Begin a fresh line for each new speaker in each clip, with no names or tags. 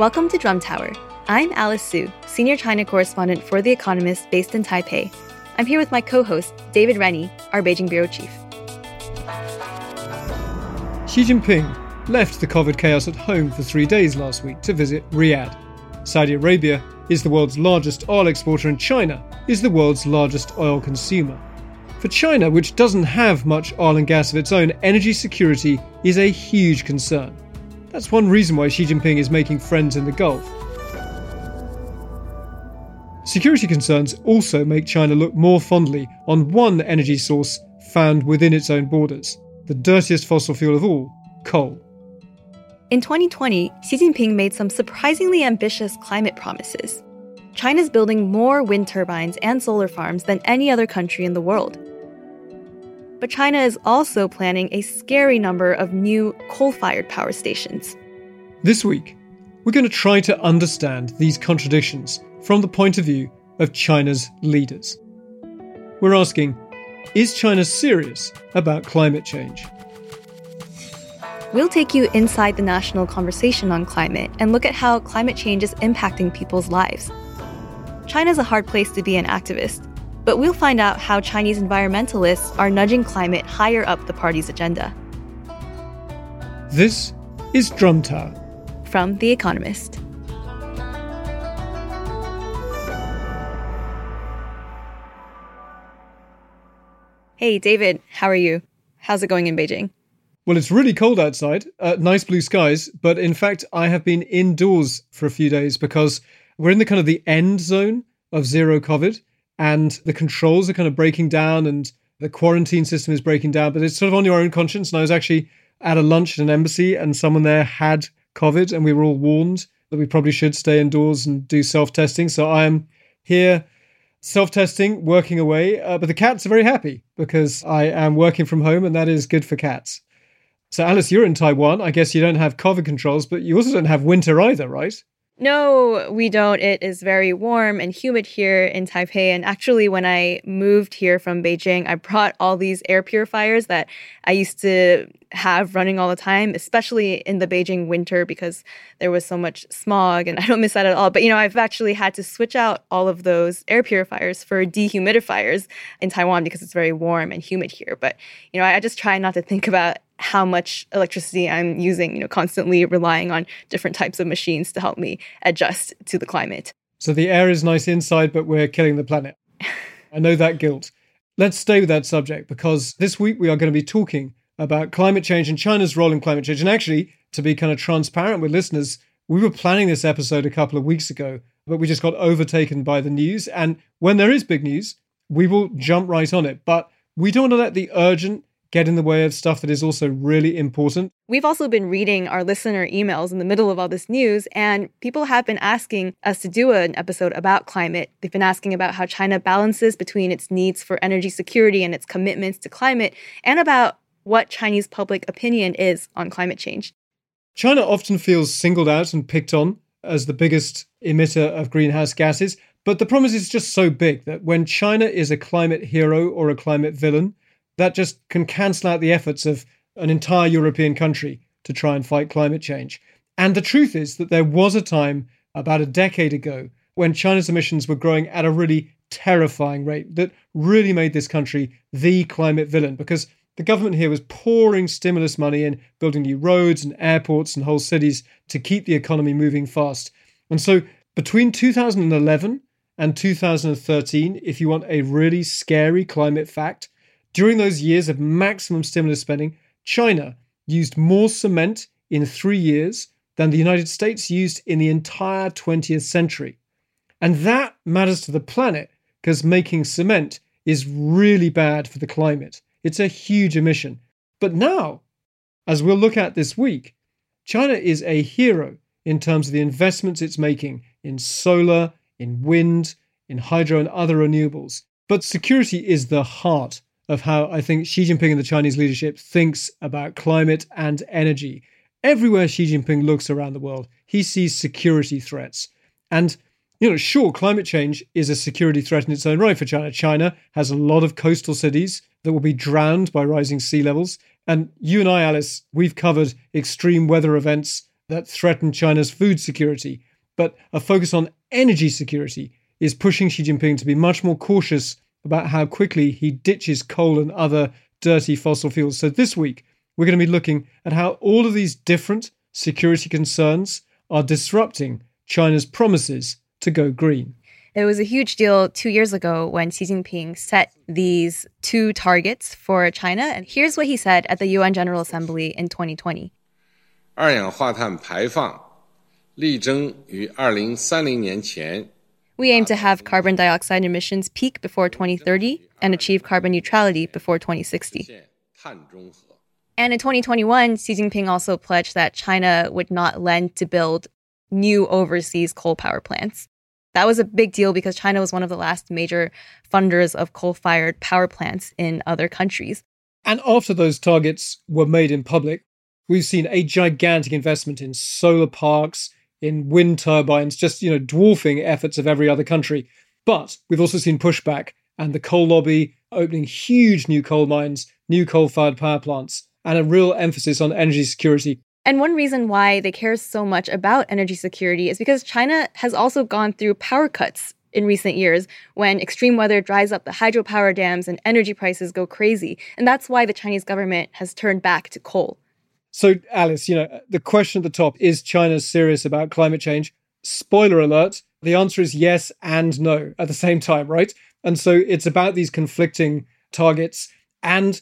Welcome to Drum Tower. I'm Alice Su, senior China correspondent for The Economist based in Taipei. I'm here with my co host, David Rennie, our Beijing bureau chief.
Xi Jinping left the COVID chaos at home for three days last week to visit Riyadh. Saudi Arabia is the world's largest oil exporter, and China is the world's largest oil consumer. For China, which doesn't have much oil and gas of its own, energy security is a huge concern. That's one reason why Xi Jinping is making friends in the Gulf. Security concerns also make China look more fondly on one energy source found within its own borders the dirtiest fossil fuel of all, coal.
In 2020, Xi Jinping made some surprisingly ambitious climate promises. China's building more wind turbines and solar farms than any other country in the world. But China is also planning a scary number of new coal fired power stations.
This week, we're going to try to understand these contradictions from the point of view of China's leaders. We're asking Is China serious about climate change?
We'll take you inside the national conversation on climate and look at how climate change is impacting people's lives. China's a hard place to be an activist, but we'll find out how Chinese environmentalists are nudging climate higher up the party's agenda.
This is Drum Tower.
From The Economist. Hey, David, how are you? How's it going in Beijing?
Well, it's really cold outside, uh, nice blue skies, but in fact, I have been indoors for a few days because we're in the kind of the end zone of zero COVID and the controls are kind of breaking down and the quarantine system is breaking down, but it's sort of on your own conscience. And I was actually at a lunch at an embassy and someone there had COVID and we were all warned that we probably should stay indoors and do self testing. So I am here self testing, working away. Uh, but the cats are very happy because I am working from home and that is good for cats. So, Alice, you're in Taiwan. I guess you don't have COVID controls, but you also don't have winter either, right?
No, we don't. It is very warm and humid here in Taipei. And actually, when I moved here from Beijing, I brought all these air purifiers that I used to have running all the time, especially in the Beijing winter because there was so much smog and I don't miss that at all. But you know, I've actually had to switch out all of those air purifiers for dehumidifiers in Taiwan because it's very warm and humid here. But you know, I just try not to think about how much electricity I'm using, you know, constantly relying on different types of machines to help me adjust to the climate.
So the air is nice inside, but we're killing the planet. I know that guilt. Let's stay with that subject because this week we are going to be talking about climate change and China's role in climate change. And actually, to be kind of transparent with listeners, we were planning this episode a couple of weeks ago, but we just got overtaken by the news. And when there is big news, we will jump right on it. But we don't want to let the urgent get in the way of stuff that is also really important.
We've also been reading our listener emails in the middle of all this news, and people have been asking us to do an episode about climate. They've been asking about how China balances between its needs for energy security and its commitments to climate, and about what Chinese public opinion is on climate change.
China often feels singled out and picked on as the biggest emitter of greenhouse gases, but the problem is just so big that when China is a climate hero or a climate villain, that just can cancel out the efforts of an entire European country to try and fight climate change. And the truth is that there was a time about a decade ago when China's emissions were growing at a really terrifying rate that really made this country the climate villain because the government here was pouring stimulus money in, building new roads and airports and whole cities to keep the economy moving fast. And so between 2011 and 2013, if you want a really scary climate fact, during those years of maximum stimulus spending, China used more cement in three years than the United States used in the entire 20th century. And that matters to the planet because making cement is really bad for the climate. It's a huge emission. But now, as we'll look at this week, China is a hero in terms of the investments it's making in solar, in wind, in hydro, and other renewables. But security is the heart of how I think Xi Jinping and the Chinese leadership thinks about climate and energy. Everywhere Xi Jinping looks around the world, he sees security threats. And you know, sure, climate change is a security threat in its own right for China. China has a lot of coastal cities that will be drowned by rising sea levels. And you and I, Alice, we've covered extreme weather events that threaten China's food security. But a focus on energy security is pushing Xi Jinping to be much more cautious about how quickly he ditches coal and other dirty fossil fuels. So this week, we're going to be looking at how all of these different security concerns are disrupting China's promises to go green.
It was a huge deal two years ago when Xi Jinping set these two targets for China. And here's what he said at the UN General Assembly in 2020.
二氧化碳排放力争于二零三零年前
We aim to have carbon dioxide emissions peak before 2030 and achieve carbon neutrality before 2060. And in 2021, Xi Jinping also pledged that China would not lend to build new overseas coal power plants. That was a big deal because China was one of the last major funders of coal fired power plants in other countries.
And after those targets were made in public, we've seen a gigantic investment in solar parks, in wind turbines, just, you know, dwarfing efforts of every other country. But we've also seen pushback and the coal lobby opening huge new coal mines, new coal fired power plants, and a real emphasis on energy security
and one reason why they care so much about energy security is because China has also gone through power cuts in recent years when extreme weather dries up the hydropower dams and energy prices go crazy. And that's why the Chinese government has turned back to coal.
So, Alice, you know, the question at the top is China serious about climate change? Spoiler alert, the answer is yes and no at the same time, right? And so it's about these conflicting targets. And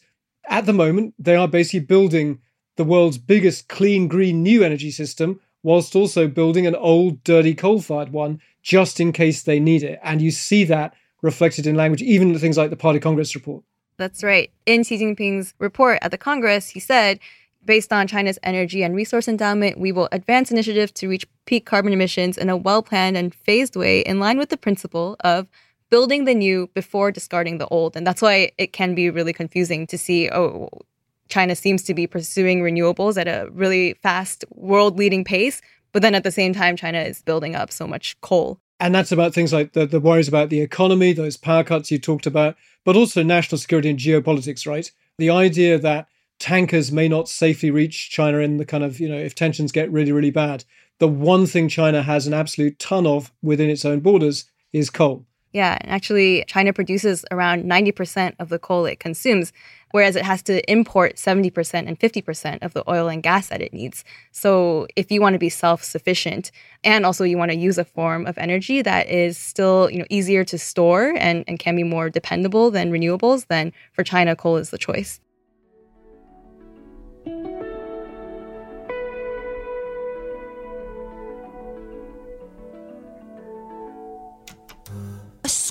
at the moment, they are basically building the world's biggest clean green new energy system whilst also building an old dirty coal fired one just in case they need it. And you see that reflected in language, even things like the Party Congress report.
That's right. In Xi Jinping's report at the Congress, he said, based on China's energy and resource endowment, we will advance initiatives to reach peak carbon emissions in a well planned and phased way in line with the principle of building the new before discarding the old. And that's why it can be really confusing to see, oh, China seems to be pursuing renewables at a really fast, world leading pace. But then at the same time, China is building up so much coal.
And that's about things like the, the worries about the economy, those power cuts you talked about, but also national security and geopolitics, right? The idea that tankers may not safely reach China in the kind of, you know, if tensions get really, really bad. The one thing China has an absolute ton of within its own borders is coal.
Yeah, and actually, China produces around 90% of the coal it consumes whereas it has to import 70% and 50% of the oil and gas that it needs. So if you want to be self-sufficient and also you want to use a form of energy that is still, you know, easier to store and, and can be more dependable than renewables, then for China, coal is the choice.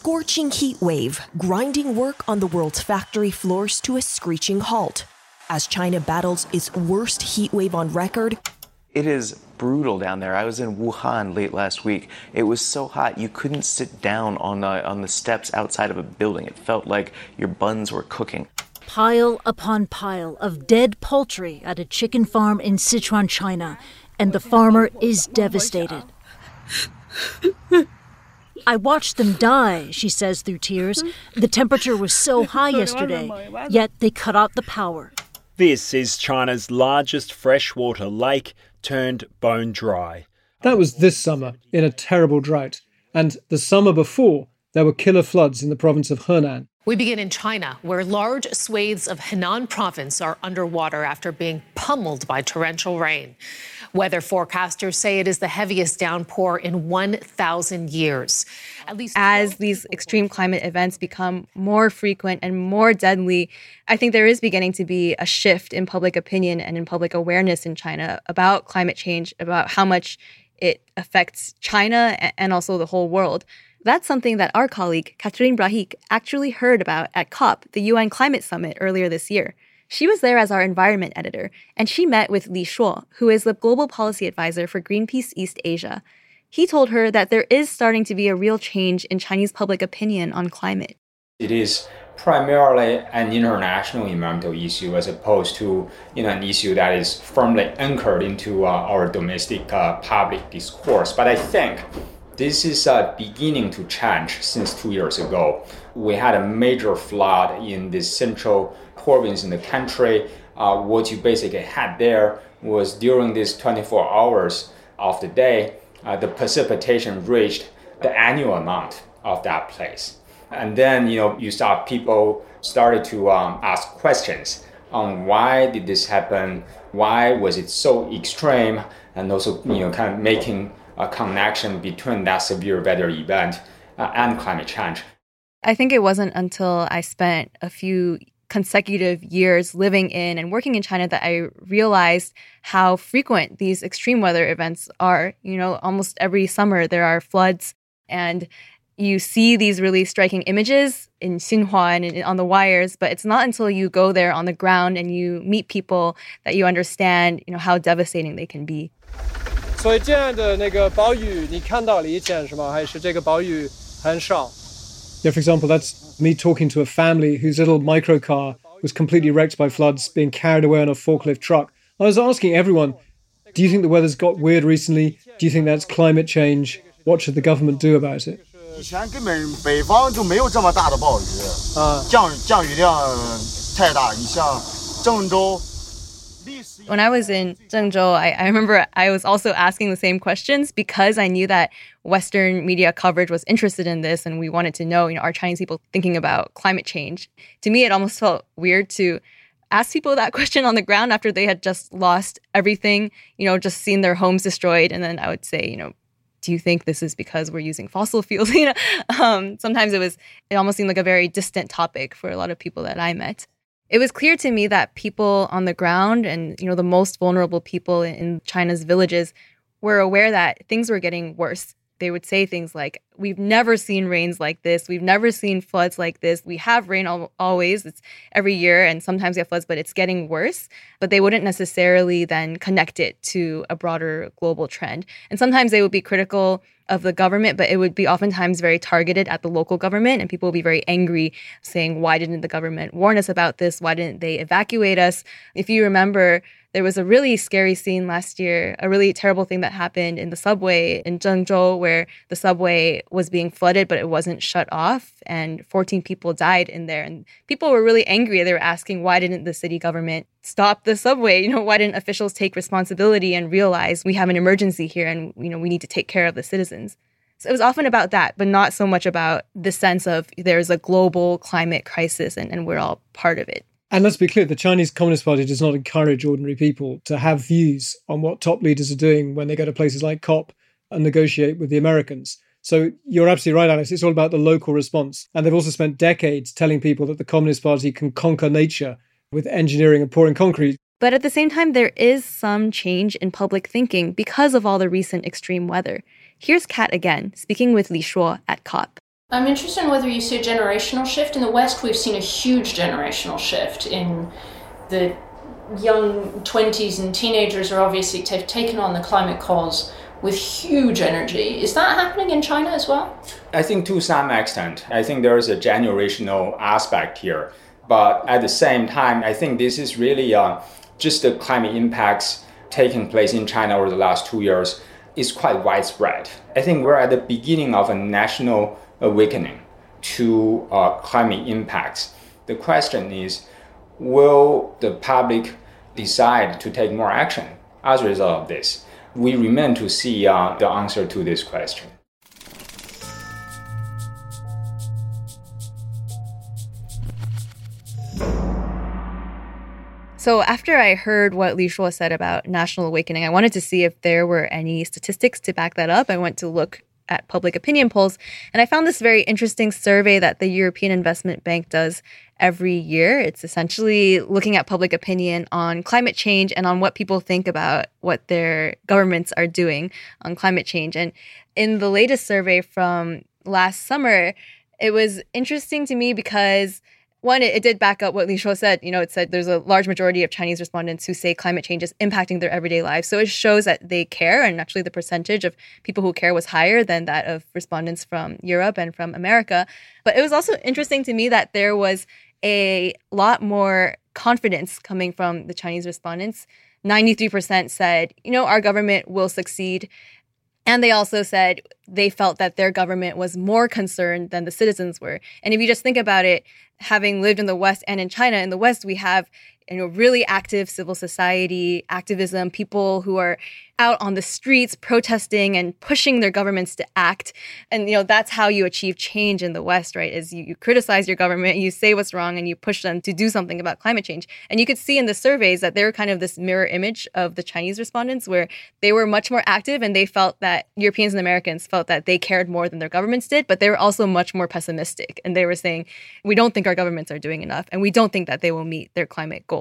Scorching heat wave, grinding work on the world's factory floors to a screeching halt. As China battles its worst heat wave on record,
it is brutal down there. I was in Wuhan late last week. It was so hot you couldn't sit down on the, on the steps outside of a building. It felt like your buns were cooking.
Pile upon pile of dead poultry at a chicken farm in Sichuan, China, and the farmer is devastated. I watched them die, she says through tears. The temperature was so high yesterday, yet they cut out the power.
This is China's largest freshwater lake turned bone dry.
That was this summer in a terrible drought. And the summer before, there were killer floods in the province of Henan.
We begin in China, where large swathes of Henan province are underwater after being pummeled by torrential rain. Weather forecasters say it is the heaviest downpour in 1,000 years.
At least as these extreme climate events become more frequent and more deadly, I think there is beginning to be a shift in public opinion and in public awareness in China about climate change, about how much it affects China and also the whole world. That's something that our colleague, Catherine Brahic, actually heard about at COP, the UN Climate Summit, earlier this year. She was there as our environment editor, and she met with Li Shuo, who is the global policy advisor for Greenpeace East Asia. He told her that there is starting to be a real change in Chinese public opinion on climate.
It is primarily an international environmental issue as opposed to you know, an issue that is firmly anchored into uh, our domestic uh, public discourse. But I think this is uh, beginning to change since two years ago. We had a major flood in the central province in the country. Uh, what you basically had there was during these 24 hours of the day, uh, the precipitation reached the annual amount of that place. And then, you know, you saw people started to um, ask questions on why did this happen? Why was it so extreme? And also, you know, kind of making a connection between that severe weather event uh, and climate change.
I think it wasn't until I spent a few consecutive years living in and working in China that I realized how frequent these extreme weather events are. You know, almost every summer there are floods and you see these really striking images in Xinhua and on the wires, but it's not until you go there on the ground and you meet people that you understand, you know, how devastating they can be.
所以这样的那个暴雨，你看到了一件是吗？还是这个暴雨很少 ？Yeah, for example, that's me talking to a family whose little microcar was completely wrecked by floods, being carried away on a forklift truck. I was asking everyone, do you think the weather's got weird recently? Do you think that's climate change? What should the government do about it?
以前根本北方就没有这么大的暴雨，啊，降降雨量太大。你像郑州。
When I was in Zhengzhou, I, I remember I was also asking the same questions because I knew that Western media coverage was interested in this and we wanted to know, you know, are Chinese people thinking about climate change? To me, it almost felt weird to ask people that question on the ground after they had just lost everything, you know, just seen their homes destroyed. And then I would say, you know, do you think this is because we're using fossil fuels? you know, um, sometimes it was, it almost seemed like a very distant topic for a lot of people that I met it was clear to me that people on the ground and you know the most vulnerable people in China's villages were aware that things were getting worse. They would say things like, "We've never seen rains like this. We've never seen floods like this. We have rain al- always. It's every year, and sometimes we have floods, but it's getting worse." But they wouldn't necessarily then connect it to a broader global trend. And sometimes they would be critical of the government, but it would be oftentimes very targeted at the local government, and people would be very angry, saying, Why didn't the government warn us about this? Why didn't they evacuate us? If you remember, there was a really scary scene last year, a really terrible thing that happened in the subway in Zhengzhou, where the subway was being flooded, but it wasn't shut off, and 14 people died in there. And people were really angry. They were asking, why didn't the city government stop the subway? You know, why didn't officials take responsibility and realize we have an emergency here and, you know, we need to take care of the citizens? So it was often about that, but not so much about the sense of there's a global climate crisis and, and we're all part of it.
And let's be clear the Chinese Communist Party does not encourage ordinary people to have views on what top leaders are doing when they go to places like COP and negotiate with the Americans. So you're absolutely right, Alice. It's all about the local response. And they've also spent decades telling people that the Communist Party can conquer nature with engineering and pouring concrete.
But at the same time, there is some change in public thinking because of all the recent extreme weather. Here's Kat again, speaking with Li Shuo at COP.
I'm interested in whether you see a generational shift. In the West, we've seen a huge generational shift in the young 20s and teenagers are obviously t- taken on the climate cause with huge energy. Is that happening in China as well?
I think to some extent. I think there is a generational aspect here. But at the same time, I think this is really uh, just the climate impacts taking place in China over the last two years is quite widespread. I think we're at the beginning of a national awakening to uh, climate impacts. The question is will the public decide to take more action as a result of this? We remain to see uh, the answer to this question.
So after I heard what Li Shuo said about national awakening, I wanted to see if there were any statistics to back that up. I went to look at public opinion polls, and I found this very interesting survey that the European Investment Bank does every year. It's essentially looking at public opinion on climate change and on what people think about what their governments are doing on climate change. And in the latest survey from last summer, it was interesting to me because one, it, it, did back up what Li Shuo said. You know, it said there's a large majority of Chinese respondents who say climate change is impacting their everyday lives. So it shows that they care, and actually the percentage of people who care was higher than that of respondents from Europe and from America. But it was also interesting to me that there was a lot more confidence coming from the Chinese respondents. 93% said, you know, our government will succeed. And they also said they felt that their government was more concerned than the citizens were. And if you just think about it, having lived in the West and in China, in the West, we have you know really active civil society activism people who are out on the streets protesting and pushing their governments to act. And you know that's how you achieve change in the west right is you, you criticize your government you say what's wrong and you push them to do something about climate change. And you could see in the surveys that they were kind of this mirror image of the chinese respondents where they were much more active and they felt that europeans and americans felt that they cared more than their governments did but they were also much more pessimistic. And they were saying we don't think our governments are doing enough and we don't think that they will meet their climate goals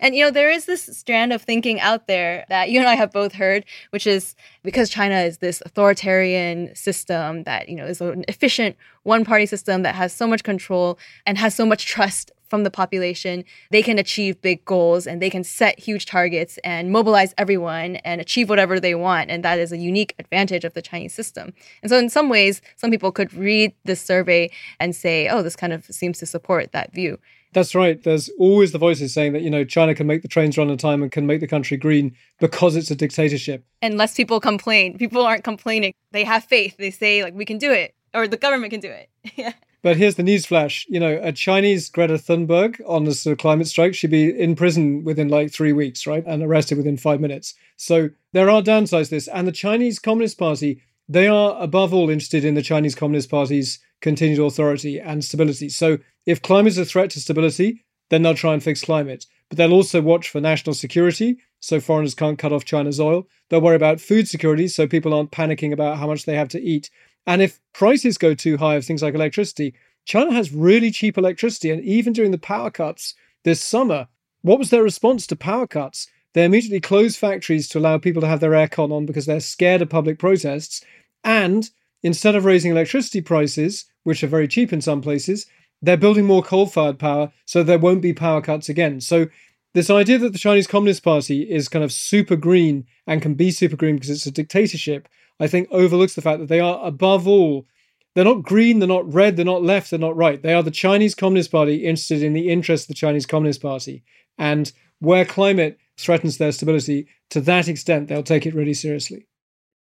and you know there is this strand of thinking out there that you and i have both heard heard, which is because China is this authoritarian system that, you know, is an efficient one party system that has so much control and has so much trust from the population, they can achieve big goals and they can set huge targets and mobilize everyone and achieve whatever they want. And that is a unique advantage of the Chinese system. And so, in some ways, some people could read this survey and say, oh, this kind of seems to support that view.
That's right. There's always the voices saying that, you know, China can make the trains run on time and can make the country green because it's a dictatorship.
Unless people complain. People aren't complaining. They have faith. They say, like, we can do it, or the government can do it. yeah.
But here's the news flash. You know, a Chinese Greta Thunberg on a sort of climate strike, she'd be in prison within like three weeks, right? And arrested within five minutes. So there are downsides to this. And the Chinese Communist Party, they are above all interested in the Chinese Communist Party's continued authority and stability. So if climate is a threat to stability, then they'll try and fix climate. But they'll also watch for national security, so foreigners can't cut off China's oil. They'll worry about food security, so people aren't panicking about how much they have to eat. And if prices go too high of things like electricity, China has really cheap electricity. And even during the power cuts this summer, what was their response to power cuts? They immediately closed factories to allow people to have their aircon on because they're scared of public protests. And instead of raising electricity prices, which are very cheap in some places, they're building more coal fired power so there won't be power cuts again. So, this idea that the Chinese Communist Party is kind of super green and can be super green because it's a dictatorship, I think overlooks the fact that they are above all. They're not green, they're not red, they're not left, they're not right. They are the Chinese Communist Party interested in the interests of the Chinese Communist Party. And where climate threatens their stability, to that extent, they'll take it really seriously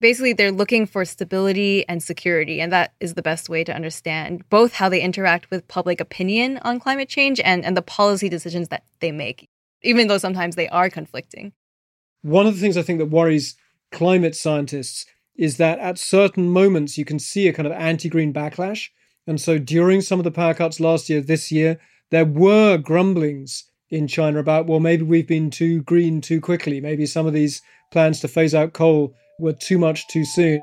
basically they're looking for stability and security and that is the best way to understand both how they interact with public opinion on climate change and, and the policy decisions that they make even though sometimes they are conflicting.
One of the things i think that worries climate scientists is that at certain moments you can see a kind of anti-green backlash. And so during some of the power cuts last year this year there were grumblings in china about well maybe we've been too green too quickly. Maybe some of these plans to phase out coal were too much too soon.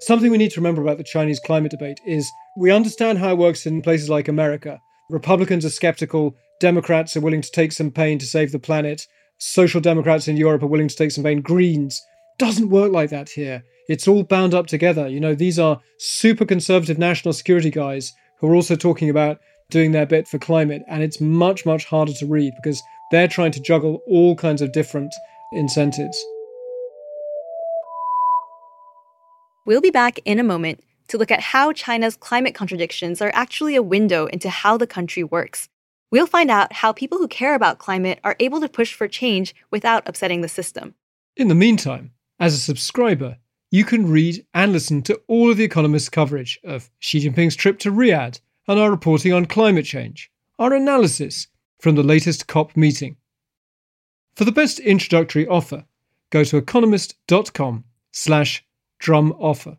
Something we need to remember about the Chinese climate debate is we understand how it works in places like America. Republicans are skeptical, Democrats are willing to take some pain to save the planet, social democrats in Europe are willing to take some pain, Greens. Doesn't work like that here. It's all bound up together. You know, these are super conservative national security guys who are also talking about doing their bit for climate, and it's much, much harder to read because they're trying to juggle all kinds of different incentives.
We'll be back in a moment to look at how China's climate contradictions are actually a window into how the country works. We'll find out how people who care about climate are able to push for change without upsetting the system.
In the meantime, as a subscriber, you can read and listen to all of The Economist's coverage of Xi Jinping's trip to Riyadh and our reporting on climate change, our analysis from the latest COP meeting. For the best introductory offer, go to economist.com slash drum offer.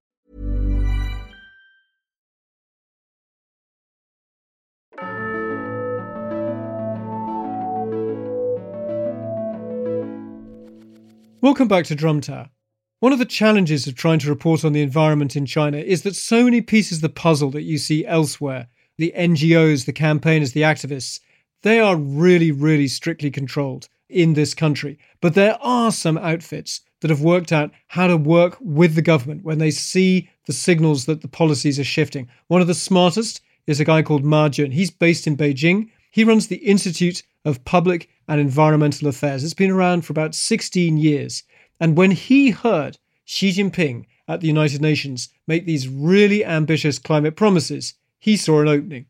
today.
Welcome back to Drum Tower. One of the challenges of trying to report on the environment in China is that so many pieces of the puzzle that you see elsewhere the NGOs, the campaigners, the activists they are really, really strictly controlled in this country. But there are some outfits that have worked out how to work with the government when they see the signals that the policies are shifting. One of the smartest is a guy called Ma Jun. He's based in Beijing. He runs the Institute of Public and Environmental Affairs. It's been around for about 16 years. And when he heard Xi Jinping at the United Nations make these really ambitious climate promises, he saw an opening.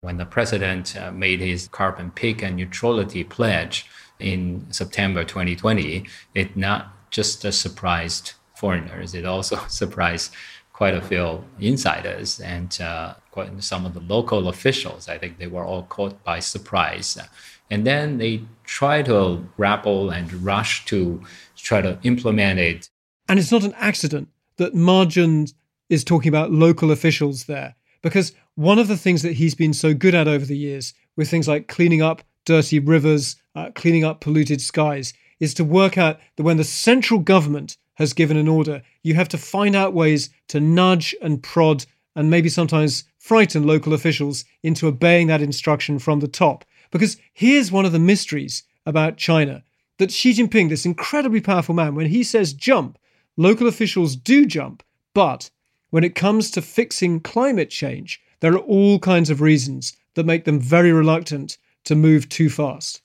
When the president uh, made his carbon peak and neutrality pledge in September 2020, it not just uh, surprised foreigners, it also surprised quite a few insiders and uh, quite some of the local officials. I think they were all caught by surprise. And then they try to grapple and rush to try to implement it.
And it's not an accident that Ma Jun is talking about local officials there, because one of the things that he's been so good at over the years, with things like cleaning up dirty rivers, uh, cleaning up polluted skies, is to work out that when the central government has given an order, you have to find out ways to nudge and prod and maybe sometimes frighten local officials into obeying that instruction from the top. Because here's one of the mysteries about China that Xi Jinping, this incredibly powerful man, when he says jump, local officials do jump. But when it comes to fixing climate change, there are all kinds of reasons that make them very reluctant to move too fast.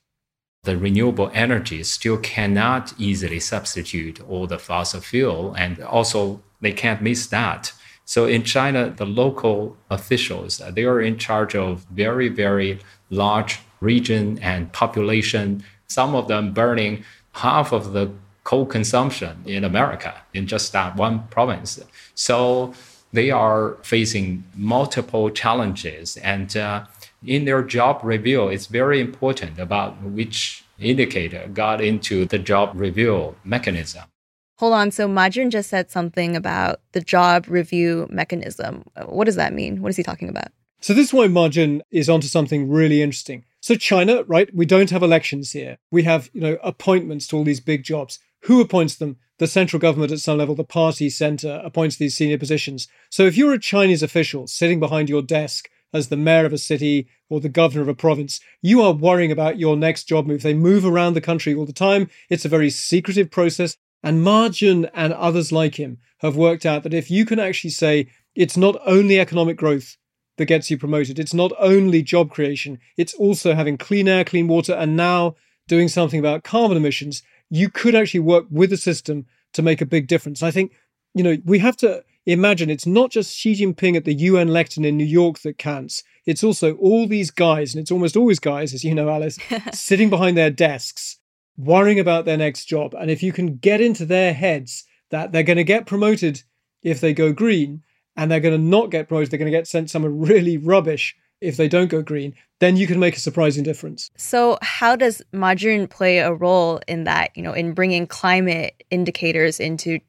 The renewable energy still cannot easily substitute all the fossil fuel, and also they can't miss that. So in China, the local officials they are in charge of very very large region and population. Some of them burning half of the coal consumption in America in just that one province. So they are facing multiple challenges and. Uh, in their job review, it's very important about which indicator got into the job review mechanism.
Hold on. So Ma Jun just said something about the job review mechanism. What does that mean? What is he talking about?
So this is why Ma is onto something really interesting. So China, right? We don't have elections here. We have, you know, appointments to all these big jobs. Who appoints them? The central government at some level, the party center appoints these senior positions. So if you're a Chinese official sitting behind your desk as the mayor of a city or the governor of a province, you are worrying about your next job move. They move around the country all the time. It's a very secretive process. And Ma Jun and others like him have worked out that if you can actually say it's not only economic growth that gets you promoted, it's not only job creation, it's also having clean air, clean water, and now doing something about carbon emissions, you could actually work with the system to make a big difference. I think, you know, we have to imagine it's not just Xi Jinping at the UN lectern in New York that counts. It's also all these guys, and it's almost always guys, as you know, Alice, sitting behind their desks, worrying about their next job. And if you can get into their heads that they're going to get promoted if they go green, and they're going to not get promoted, they're going to get sent somewhere really rubbish if they don't go green, then you can make a surprising difference.
So, how does Ma Jun play a role in that, you know, in bringing climate indicators into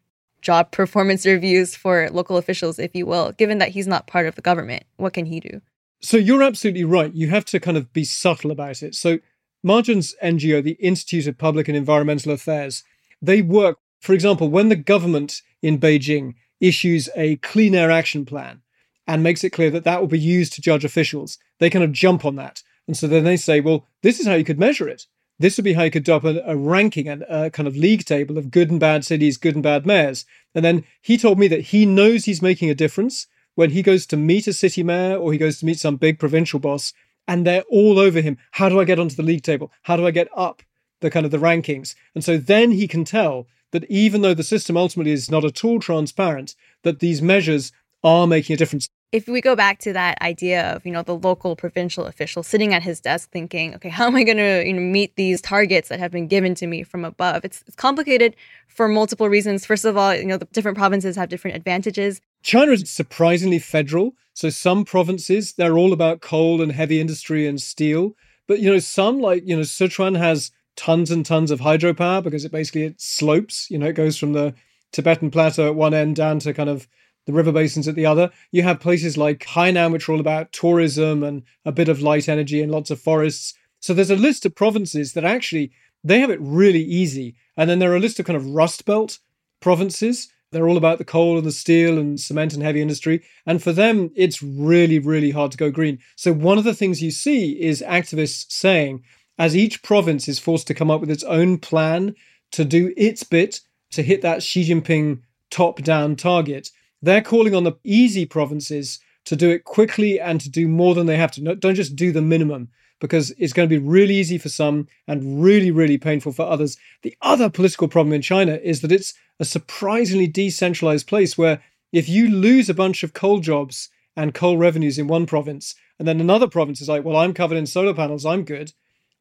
job performance reviews for local officials, if you will, given that he's not part of the government? What can he do?
So you're absolutely right. You have to kind of be subtle about it. So Ma Jun's NGO, the Institute of Public and Environmental Affairs, they work, for example, when the government in Beijing issues a clean air action plan and makes it clear that that will be used to judge officials, they kind of jump on that. And so then they say, well, this is how you could measure it. This would be how you could do a, a ranking and a kind of league table of good and bad cities, good and bad mayors. And then he told me that he knows he's making a difference when he goes to meet a city mayor or he goes to meet some big provincial boss and they're all over him. How do I get onto the league table? How do I get up the kind of the rankings? And so then he can tell that even though the system ultimately is not at all transparent, that these measures are making a difference.
If we go back to that idea of, you know, the local provincial official sitting at his desk thinking, okay, how am I going to you know, meet these targets that have been given to me from above? It's, it's complicated for multiple reasons. First of all, you know, the different provinces have different advantages.
China is surprisingly federal. So some provinces, they're all about coal and heavy industry and steel. But, you know, some like, you know, Sichuan has tons and tons of hydropower because it basically it slopes, you know, it goes from the Tibetan plateau at one end down to kind of the river basins at the other. You have places like Hainan, which are all about tourism and a bit of light energy and lots of forests. So there's a list of provinces that actually they have it really easy. And then there are a list of kind of rust belt provinces. They're all about the coal and the steel and cement and heavy industry. And for them, it's really, really hard to go green. So one of the things you see is activists saying, as each province is forced to come up with its own plan to do its bit to hit that Xi Jinping top down target, they're calling on the easy provinces to do it quickly and to do more than they have to. don't just do the minimum because it's going to be really easy for some and really, really painful for others. The other political problem in China is that it's a surprisingly decentralized place where if you lose a bunch of coal jobs and coal revenues in one province, and then another province is like, well, I'm covered in solar panels, I'm good,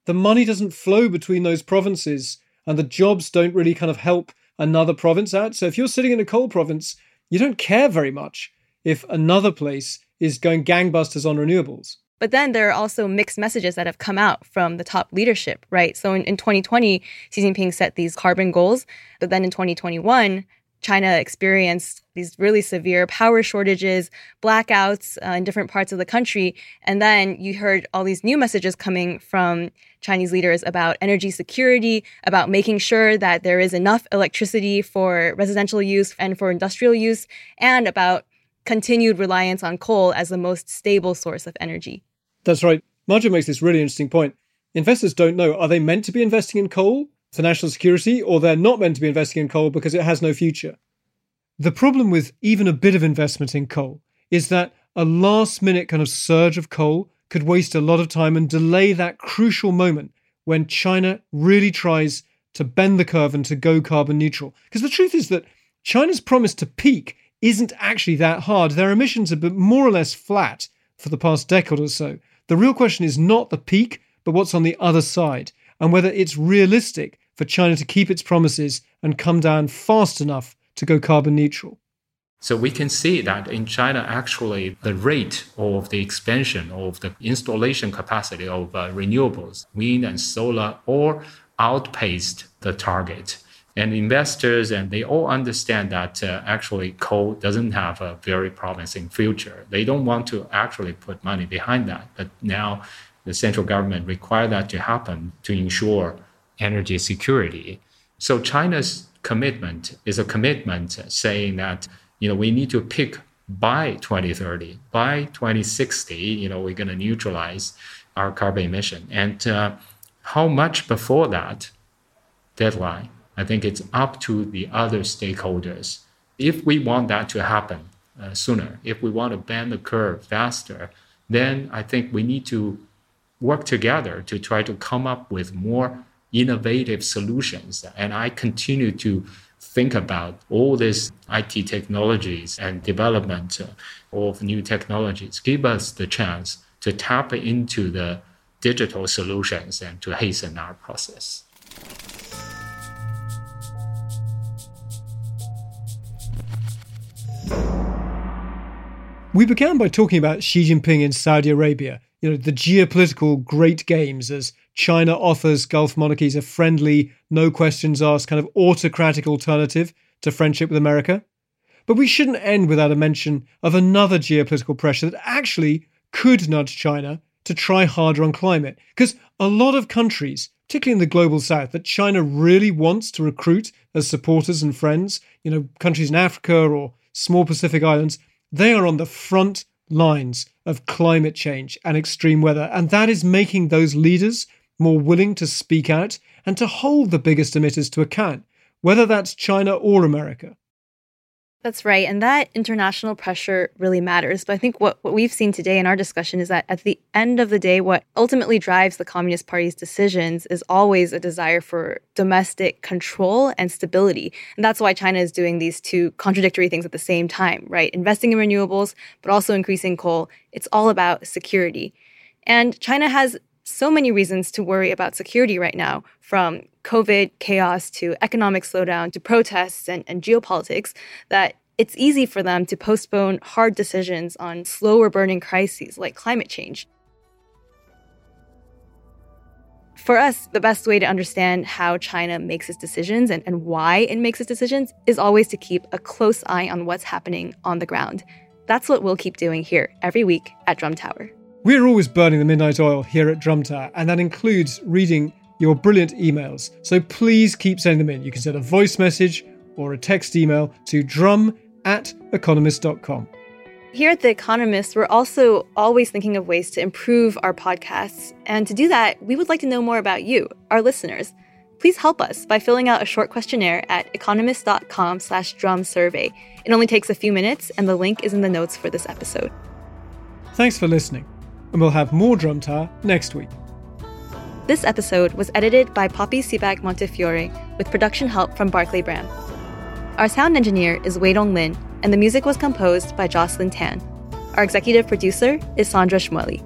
the money doesn't flow between those provinces and the jobs don't really kind of help another province out. So if you're sitting in a coal province, you don't care very much if another place is going gangbusters on renewables.
But then there are also mixed messages that have come out from the top leadership, right? So in, in 2020, Xi Jinping set these carbon goals. But then in 2021, China experienced these really severe power shortages, blackouts uh, in different parts of the country. And then you heard all these new messages coming from Chinese leaders about energy security, about making sure that there is enough electricity for residential use and for industrial use, and about continued reliance on coal as the most stable source of energy.
That's right. Ma Jun makes this really interesting point. Investors don't know are they meant to be investing in coal for national security, or they're not meant to be investing in coal because it has no future. The problem with even a bit of investment in coal is that a last minute kind of surge of coal could waste a lot of time and delay that crucial moment when China really tries to bend the curve and to go carbon neutral. Because the truth is that China's promise to peak isn't actually that hard. Their emissions have been more or less flat for the past decade or so. The real question is not the peak, but what's on the other side, and whether it's realistic for China to keep its promises and come down fast enough to go carbon neutral.
So we can see that in China, actually, the rate of the expansion of the installation capacity of uh, renewables, wind and solar, all outpaced the target. And investors and they all understand that uh, actually coal doesn't have a very promising future. They don't want to actually put money behind that. But now the central government require that to happen to ensure energy security. So China's commitment is a commitment saying that you know we need to pick by 2030, by 2060, you know we're going to neutralize our carbon emission, and uh, how much before that deadline? I think it's up to the other stakeholders. If we want that to happen uh, sooner, if we want to bend the curve faster, then I think we need to work together to try to come up with more innovative solutions. And I continue to think about all these IT technologies and development of new technologies give us the chance to tap into the digital solutions and to hasten our process.
We began by talking about Xi Jinping in Saudi Arabia, you know, the geopolitical great games as China offers Gulf monarchies a friendly, no questions asked, kind of autocratic alternative to friendship with America. But we shouldn't end without a mention of another geopolitical pressure that actually could nudge China to try harder on climate. Because a lot of countries, particularly in the global south, that China really wants to recruit as supporters and friends, you know, countries in Africa or small Pacific islands, they are on the front lines of climate change and extreme weather. And that is making those leaders more willing to speak out and to hold the biggest emitters to account, whether that's China or America.
That's right. And that international pressure really matters. But I think what, what we've seen today in our discussion is that at the end of the day, what ultimately drives the Communist Party's decisions is always a desire for domestic control and stability. And that's why China is doing these two contradictory things at the same time, right? Investing in renewables, but also increasing coal. It's all about security. And China has so many reasons to worry about security right now, from COVID chaos to economic slowdown to protests and, and geopolitics, that it's easy for them to postpone hard decisions on slower burning crises like climate change. For us, the best way to understand how China makes its decisions and, and why it makes its decisions is always to keep a close eye on what's happening on the ground. That's what we'll keep doing here every week at Drum Tower.
We're always burning the midnight oil here at Drum Tower, and that includes reading your brilliant emails. So please keep sending them in. You can send a voice message or a text email to drum at economist.com.
Here at The Economist, we're also always thinking of ways to improve our podcasts. And to do that, we would like to know more about you, our listeners. Please help us by filling out a short questionnaire at economist.com slash drum survey. It only takes a few minutes, and the link is in the notes for this episode.
Thanks for listening and we'll have more Drum Tower next week.
This episode was edited by Poppy Sebag-Montefiore with production help from Barclay Bram. Our sound engineer is Wei Dong Lin, and the music was composed by Jocelyn Tan. Our executive producer is Sandra Schmully.